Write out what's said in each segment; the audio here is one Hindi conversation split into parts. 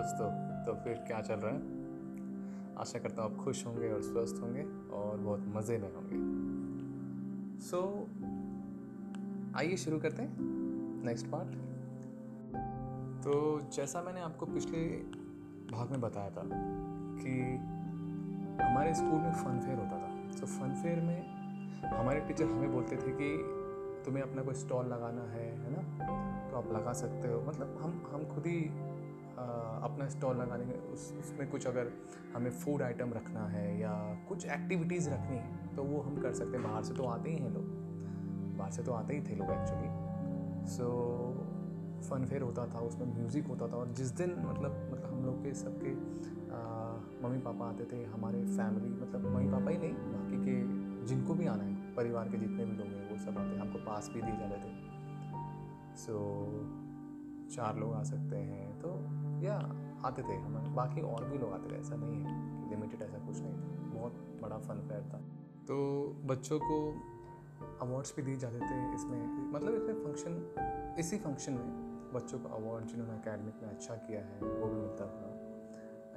दोस्तों तो फिर क्या चल रहा है? आशा करता हूँ आप खुश होंगे और स्वस्थ होंगे और बहुत मज़े में होंगे। सो so, आइए शुरू करते हैं नेक्स्ट पार्ट तो जैसा मैंने आपको पिछले भाग में बताया था कि हमारे स्कूल में फ़न फेयर होता था। तो फ़न फेयर में हमारे टीचर हमें बोलते थे कि तुम्हें अपना कोई स्टॉल लगाना है है ना? तो आप लगा सकते हो। मतलब हम हम खुद ही अपना स्टॉल लगाने में उस उसमें कुछ अगर हमें फ़ूड आइटम रखना है या कुछ एक्टिविटीज़ रखनी है तो वो हम कर सकते हैं। बाहर से तो आते ही हैं लोग। बाहर से तो आते ही थे लोग एक्चुअली सो फन फेयर होता था उसमें म्यूज़िक होता था। और जिस दिन मतलब मतलब हम लोग के सबके मम्मी पापा आते थे हमारे फैमिली मतलब मम्मी पापा ही नहीं बाकी के जिनको भी आना है परिवार के जितने भी लोग हैं वो सब आते हैं। हमको पास भी दिए जाते थे। सो so, चार लोग आ सकते हैं तो या आते थे हमारे, बाकी और भी लोग आते थे ऐसा नहीं है कि लिमिटेड ऐसा कुछ नहीं था। बहुत बड़ा फन फेयर था। तो बच्चों को अवार्ड्स भी दिए जाते थे इसमें मतलब इसमें फ़ंक्शन इसी फ़ंक्शन में बच्चों को अवार्ड जिन्होंने अकेडमिक में अच्छा किया है, वो भी मिलता था।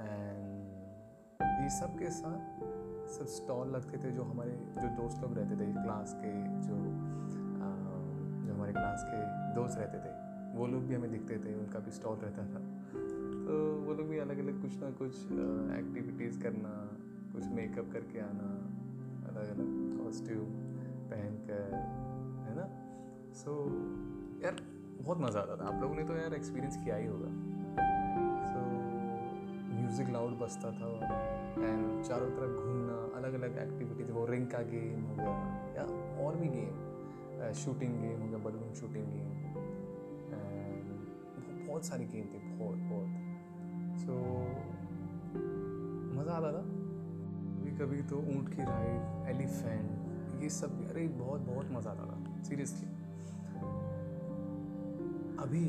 एंड ये सब के साथ, सब स्टॉल लगते थे जो हमारे, जो दोस्त लोग रहते थे क्लास के, जो जो हमारे क्लास के दोस्त रहते थे, वो लोग भी हमें दिखते थे, उनका भी स्टॉल रहता था। तो वो लोग भी अलग अलग कुछ ना कुछ एक्टिविटीज़ करना कुछ मेकअप करके आना अलग अलग कॉस्ट्यूम पहन कर है ना? सो so, यार बहुत मज़ा आता था। आप लोगों ने तो यार एक्सपीरियंस किया ही होगा। सो म्यूज़िक लाउड बजता था एंड चारों तरफ़ घूमना अलग अलग एक्टिविटीज़ वो रिंग का गेम हो गया या और भी गेम शूटिंग गेम हो गया बलून शूटिंग गेम बहुत सारी गेम थी बहुत बहुत। सो मज़ा आता था। कभी कभी तो ऊँट की राइड एलिफेंट ये सब अरे बहुत बहुत मज़ा आता था सीरियसली अभी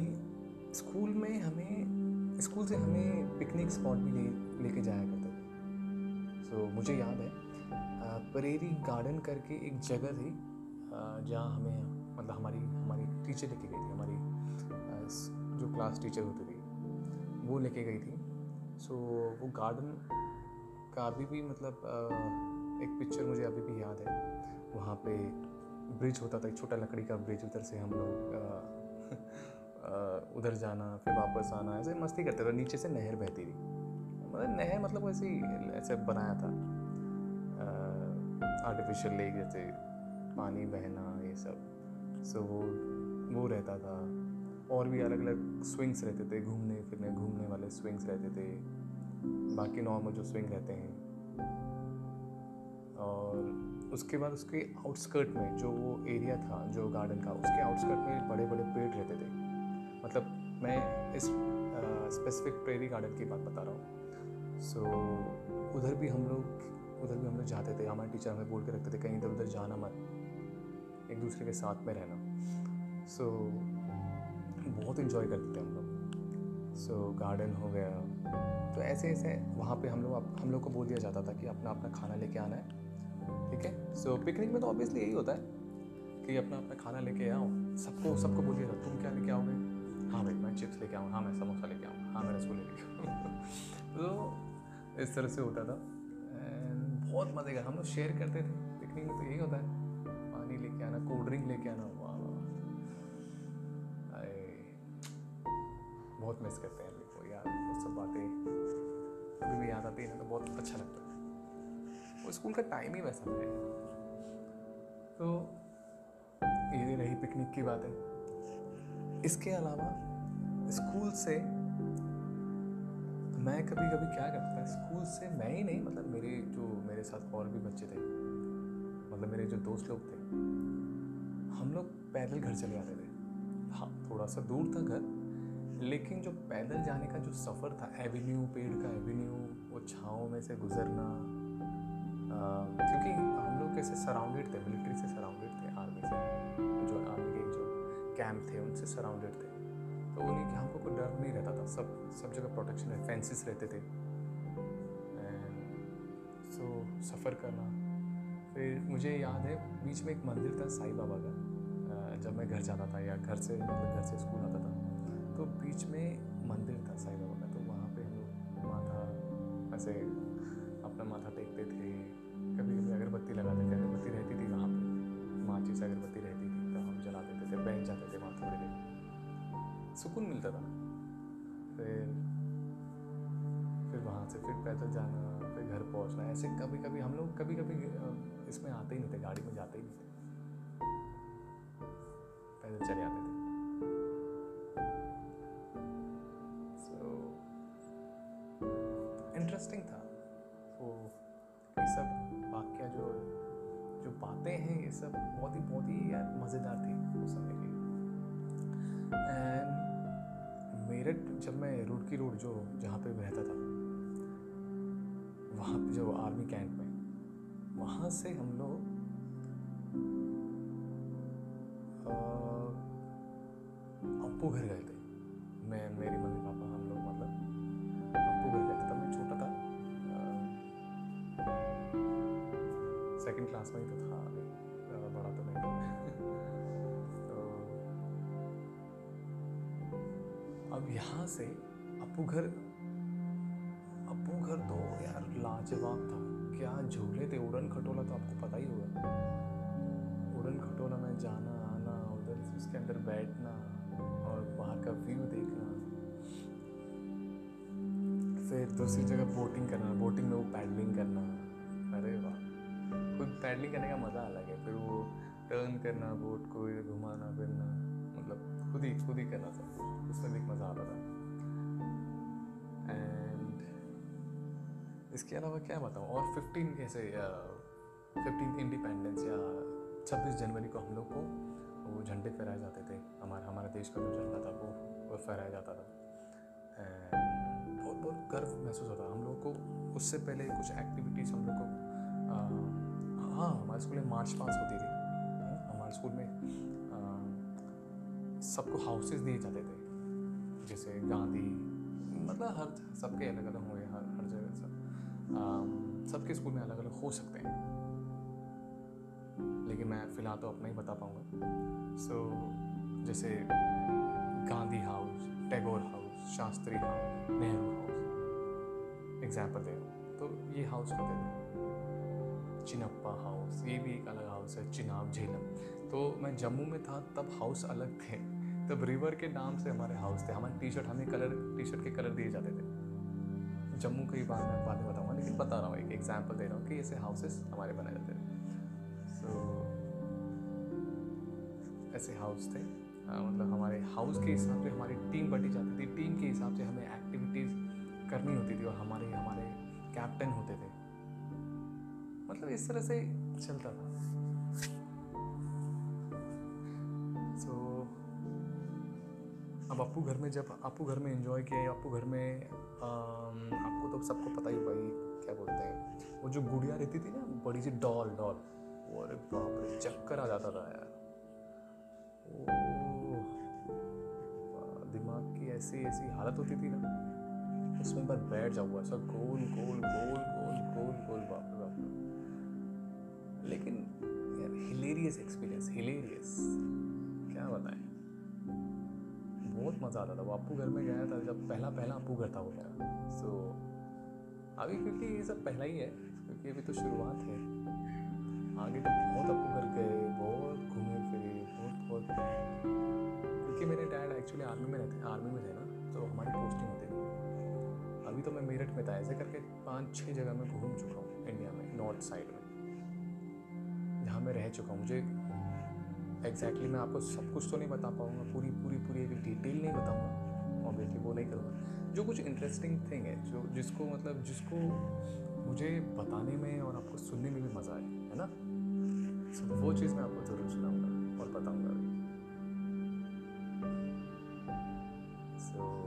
स्कूल में हमें स्कूल से हमें पिकनिक स्पॉट भी ले लेके जाया करते थे। सो so, मुझे याद है परेरी गार्डन करके एक जगह थी जहाँ हमें मतलब हमारी हमारी टीचर लेके गई थी हमारी जो क्लास टीचर होती थी वो लेके गई थी। सो so, वो गार्डन का अभी भी मतलब एक पिक्चर मुझे अभी भी याद है। वहाँ पे ब्रिज होता था एक छोटा लकड़ी का ब्रिज उधर से हम लोग उधर जाना फिर वापस आना ऐसे मस्ती करते थे नीचे से नहर बहती थी। मतलब नहर मतलब वैसे ही ऐसे बनाया था। आर्टिफिशियल लेक जैसे पानी बहना ये सब। सो so, वो वो रहता था। और भी अलग अलग स्विंग्स रहते थे घूमने फिरने घूमने वाले स्विंग्स रहते थे। बाकी नॉर्मल जो स्विंग रहते हैं। और उसके बाद उसके आउटस्कर्ट में जो वो एरिया था जो गार्डन का उसके आउटस्कर्ट में बड़े बड़े पेड़ रहते थे। मतलब मैं इस स्पेसिफिक प्रेरी गार्डन की बात बता रहा हूँ। सो so, उधर भी हम लोग उधर भी हम लोग जाते थे। हमारे टीचर हमें बोल के रखते थे कहीं इधर उधर जाना मत। एक दूसरे के साथ में रहना। सो so, बहुत इन्जॉय करते थे हम लोग। सो so, गार्डन हो गया। तो ऐसे ऐसे वहाँ पे हम लोग हम लोग को बोल दिया जाता था कि अपना अपना खाना लेके आना है। ठीक है? सो पिकनिक में तो ऑब्वियसली यही होता है कि अपना अपना खाना लेके आओ। सबको सबको बोल दिया था तुम क्या लेके आओगे? हाँ भाई मैं चिप्स लेके आऊँ हाँ मैं समोसा लेके आऊँ हाँ मैं रसगुल्ले लेके आऊँ तो इस तरह से होता था। बहुत मज़े का हम लोग शेयर करते थे। पिकनिक में तो यही होता है। पानी लेके आना कोल्ड ड्रिंक लेके आना बहुत मिस करते हैं अभी को यार, वो सब बातें। अभी भी याद आती है ना तो बहुत अच्छा लगता है। वो स्कूल का टाइम ही वैसा था तो ये रही पिकनिक की बात। है इसके अलावा स्कूल से मैं कभी कभी क्या करता था स्कूल से मैं ही नहीं मतलब मेरे जो, मेरे साथ और भी बच्चे थे मतलब मेरे जो दोस्त लोग थे, हम लोग पैदल घर चले जाते थे। हाँ थोड़ा सा दूर था घर लेकिन जो पैदल जाने का जो सफ़र था, एवेन्यू, पेड़ का एवेन्यू, वो छाँव में से गुजरना क्योंकि हम लोग कैसे सराउंडेड थे मिलिट्री से सराउंडेड थे आर्मी से, जो आर्मी के जो कैंप थे, उनसे सराउंडेड थे। तो उन्हें कि हमको कोई डर नहीं रहता था, सब सब जगह प्रोटेक्शन है फेंसिस रहते थे। सो सफ़र करना। फिर मुझे याद है, बीच में एक मंदिर था साईं बाबा का जब मैं घर जाता था या घर से मतलब घर से स्कूल आता था। तो बीच में मंदिर था साईं बाबा का तो वहाँ पे हम माथा ऐसे अपना माथा टेकते थे। कभी कभी अगरबत्ती लगाते थे, अगरबत्ती रहती थी वहाँ पे। माचिस अगरबत्ती रहती थी तो हम जला देते थे बैठ जाते थे वहाँ थोड़ी देर। सुकून मिलता था। फिर फिर वहाँ से फिर पैदल जाना, फिर घर पहुँचना, ऐसे कभी कभी हम लोग कभी कभी इसमें आते ही नहीं थे, गाड़ी में जाते ही नहीं थे। पैदल चले आते थे। इंटरेस्टिंग था। वो ये सब वाक्य जो जो बातें हैं, ये सब बहुत ही बहुत ही मज़ेदार थी उस समय की एंड मेरठ जब मैं रुड़की रोड जो, जहाँ पे रहता था, वहाँ पे जो आर्मी कैंप में, वहाँ से हम लोग अप्पू घर गए थे। मैं, मेरी मम्मी पापा सेकंड क्लास में ही तो था ज़्यादा बड़ा तो नहीं तो अब यहाँ से अप्पू घर अप्पू घर तो यार लाजवाब था। क्या झूले थे? उड़न खटोला तो आपको पता ही होगा। उड़न खटोला में जाना, आना, उधर उसके अंदर बैठना और बाहर का व्यू देखना। फिर दूसरी जगह बोटिंग करना बोटिंग में वो पैडलिंग करना। अरे वाह। खुद पैडलिंग करने का मज़ा अलग है, फिर वो टर्न करना बोट को घुमाना, फिरना मतलब खुद ही खुद ही करना सब कुछ, उसमें भी एक मज़ा आता था। एंड इसके अलावा क्या बताऊँ, और फिफ्टीन कैसे फिफ्टीन इंडिपेंडेंस या छब्बीस जनवरी को हम लोग को वो झंडे फहराए जाते थे, हमारा, हमारे देश का जो झंडा था, वो वो फहराया जाता था। एंड बहुत बहुत गर्व महसूस होता हम लोग को। उससे पहले कुछ एक्टिविटीज़ हम लोग को हाँ हमारे स्कूल में मार्च पास होती थी। हमारे स्कूल में सबको हाउसेस दिए जाते थे। जैसे गांधी मतलब हर सबके अलग अलग हुए हर हर जगह सब सबके स्कूल में अलग अलग हो सकते हैं। लेकिन मैं फ़िलहाल तो अपना ही बता पाऊँगा। सो so, जैसे Gandhi house Tagore house Shastri house Nehru house example दे तो ये हाउस होते थे। चिनप्पा हाउस ये भी एक अलग हाउस है चिनाब झेलम। तो मैं जम्मू में था तब हाउस अलग थे। तब रिवर के नाम से हमारे हाउस थे। हमारे टी शर्ट हमें कलर टी शर्ट के कलर दिए जाते थे। जम्मू की बात मैं में बताऊँगा लेकिन बता रहा हूँ एक एग्ज़ाम्पल दे रहा हूँ कि ऐसे हाउसेस हमारे बनाए जाते थे। सो ऐसे हाउस थे। आ, मतलब हमारे हाउस के हिसाब से हमारी टीम बटी जाती थी। टीम के हिसाब से हमें एक्टिविटीज़ करनी होती थी और हमारे हमारे कैप्टन होते थे। मतलब इस तरह से चलता था। सो so, अब अपू घर में जब अपू घर में एंजॉय किया अपू घर में आ, आपको तो सबको पता ही भाई क्या बोलते हैं वो जो गुड़िया रहती थी ना बड़ी सी डॉल डॉल वो अरे बाप रे चक्कर आ जाता था यार। दिमाग की ऐसी ऐसी हालत होती थी ना उसमें बस बैठ जाऊँ ऐसा गोल गोल गोल गोल गोल गोल बाप लेकिन यार हिलेरियस एक्सपीरियंस हिलेरियस क्या बताएँ? बहुत मज़ा आता था। वो अपू घर में गया था जब पहला पहला अपू घर था वो मेरा। सो so, अभी क्योंकि ये सब पहला ही है क्योंकि अभी तो शुरुआत है। आगे तो बहुत अपू घर गए बहुत घूमे फिरे बहुत बहुत। क्योंकि मेरे डैड एक्चुअली आर्मी में रहते आर्मी में थे ना तो हमारी पोस्टिंग होती थी। अभी तो मैं मेरठ में था ऐसे करके पाँच छः जगह में घूम चुका हूँ इंडिया में नॉर्थ साइड में। जहाँ मैं रह चुका हूँ। मुझे एग्जैक्टली exactly मैं आपको सब कुछ तो नहीं बता पाऊँगा पूरी पूरी पूरी एक डिटेल नहीं बताऊँगा। ऑब्वियसली वो नहीं करूँगा। जो कुछ इंटरेस्टिंग थिंग है जो जिसको मतलब जिसको मुझे बताने में और आपको सुनने में भी मज़ा आए है ना? सो so, वो चीज़ मैं आपको ज़रूर सुनाऊँगा और बताऊँगा सो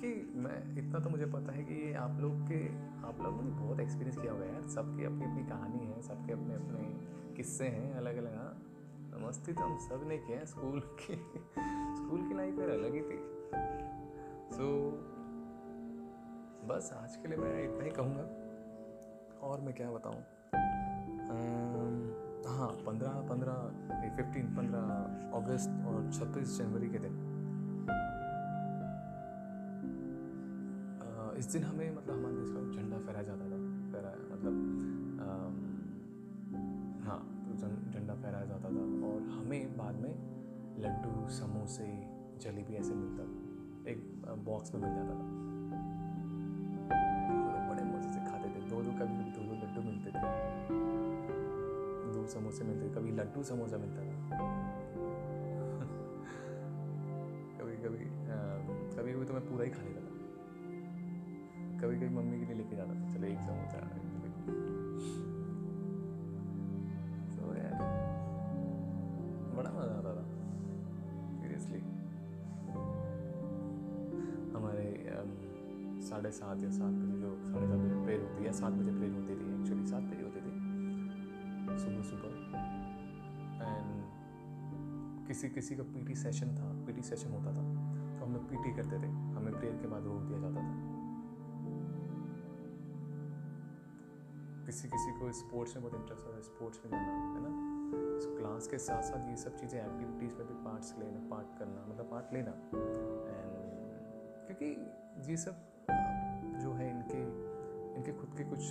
क्योंकि मैं इतना तो मुझे पता है कि आप लोग के आप लोगों ने बहुत एक्सपीरियंस किया होगा यार। सबकी अपनी अपनी कहानी है सबके अपने अपने किस्से हैं अलग अलग हाँ। मस्ती तो हम सबने किया है स्कूल की स्कूल की लाइफ अलग ही थी। सो so, बस आज के लिए मैं इतना ही कहूँगा। और मैं क्या बताऊँ? हाँ पंद्रह पंद्रह फिफ्टीन पंद्रह अगस्त और छब्बीस जनवरी के दिन। इस दिन हमें मतलब हमारे देश का झंडा फहराया जाता था। फहराया मतलब हाँ तो झंडा फहराया जाता था और हमें बाद में लड्डू, समोसे, जलेबी ऐसे मिलता था। एक बॉक्स में मिल जाता था। बड़े मज़े से खाते थे। दो दो कभी दो दो लड्डू मिलते थे। दो समोसे मिलते थे। कभी लड्डू समोसा मिलता था। कभी कभी कभी कभी तो मैं पूरा ही खा लेता कभी कभी मम्मी के लिए लेके जाता था, चलो एक तो बड़ा मज़ा आता था सीरियसली हमारे साढ़े सात या सात बजे जो साढ़े सात बजे प्रेयर होती है सात बजे प्रेयर होती थी एक्चुअली सात बजे होती थी, सुबह सुबह। एंड किसी किसी का पीटी सेशन था, पीटी सेशन होता था तो हम लोग पीटी करते थे। हमें प्रेयर के बाद रोक दिया जाता था। किसी किसी को स्पोर्ट्स में बहुत इंटरेस्ट होता है स्पोर्ट्स में जाना, है ना? इस क्लास के साथ साथ ये सब चीज़ें एक्टिविटीज़ में भी पार्ट्स लेना पार्ट करना मतलब पार्ट लेना। एंड क्योंकि ये सब जो है इनके इनके खुद के कुछ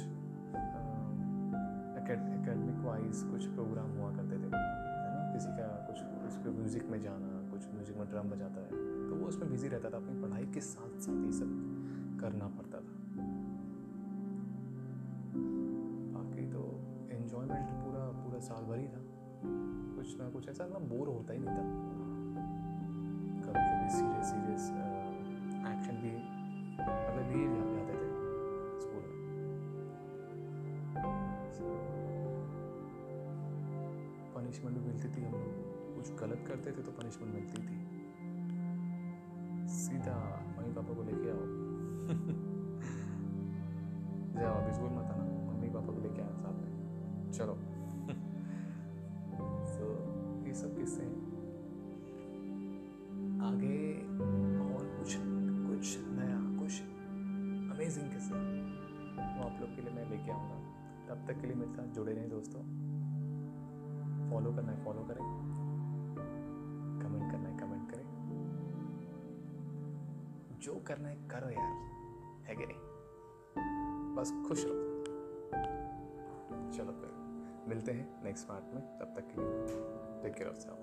एकेडमिक वाइज कुछ प्रोग्राम हुआ करते थे, है ना? किसी का कुछ, उस पर म्यूज़िक में जाना, कुछ म्यूज़िक में ड्रम बजाता है तो वो उसमें बिज़ी रहता था, अपनी पढ़ाई के साथ साथ ये सब करना पड़ता साल भर ही था। कुछ ना कुछ ऐसा ना बोर होता ही नहीं था। कभी कभी सीरियस सीरियस एक्शन भी मतलब लिए जाते थे स्कूल में। पनिशमेंट भी मिलती थी हम लोग। कुछ गलत करते थे तो पनिशमेंट मिलती थी। सीधा मम्मी पापा को लेके आओ। तब तक के लिए मेरे साथ जुड़े रहें दोस्तों। फॉलो करना है फॉलो करें। कमेंट करना है कमेंट करें। जो करना है करो यार, है कि नहीं? बस खुश रहो। चलो फिर, मिलते हैं नेक्स्ट पार्ट में। तब तक के लिए टेक केयर ऑफ़ सेल्फ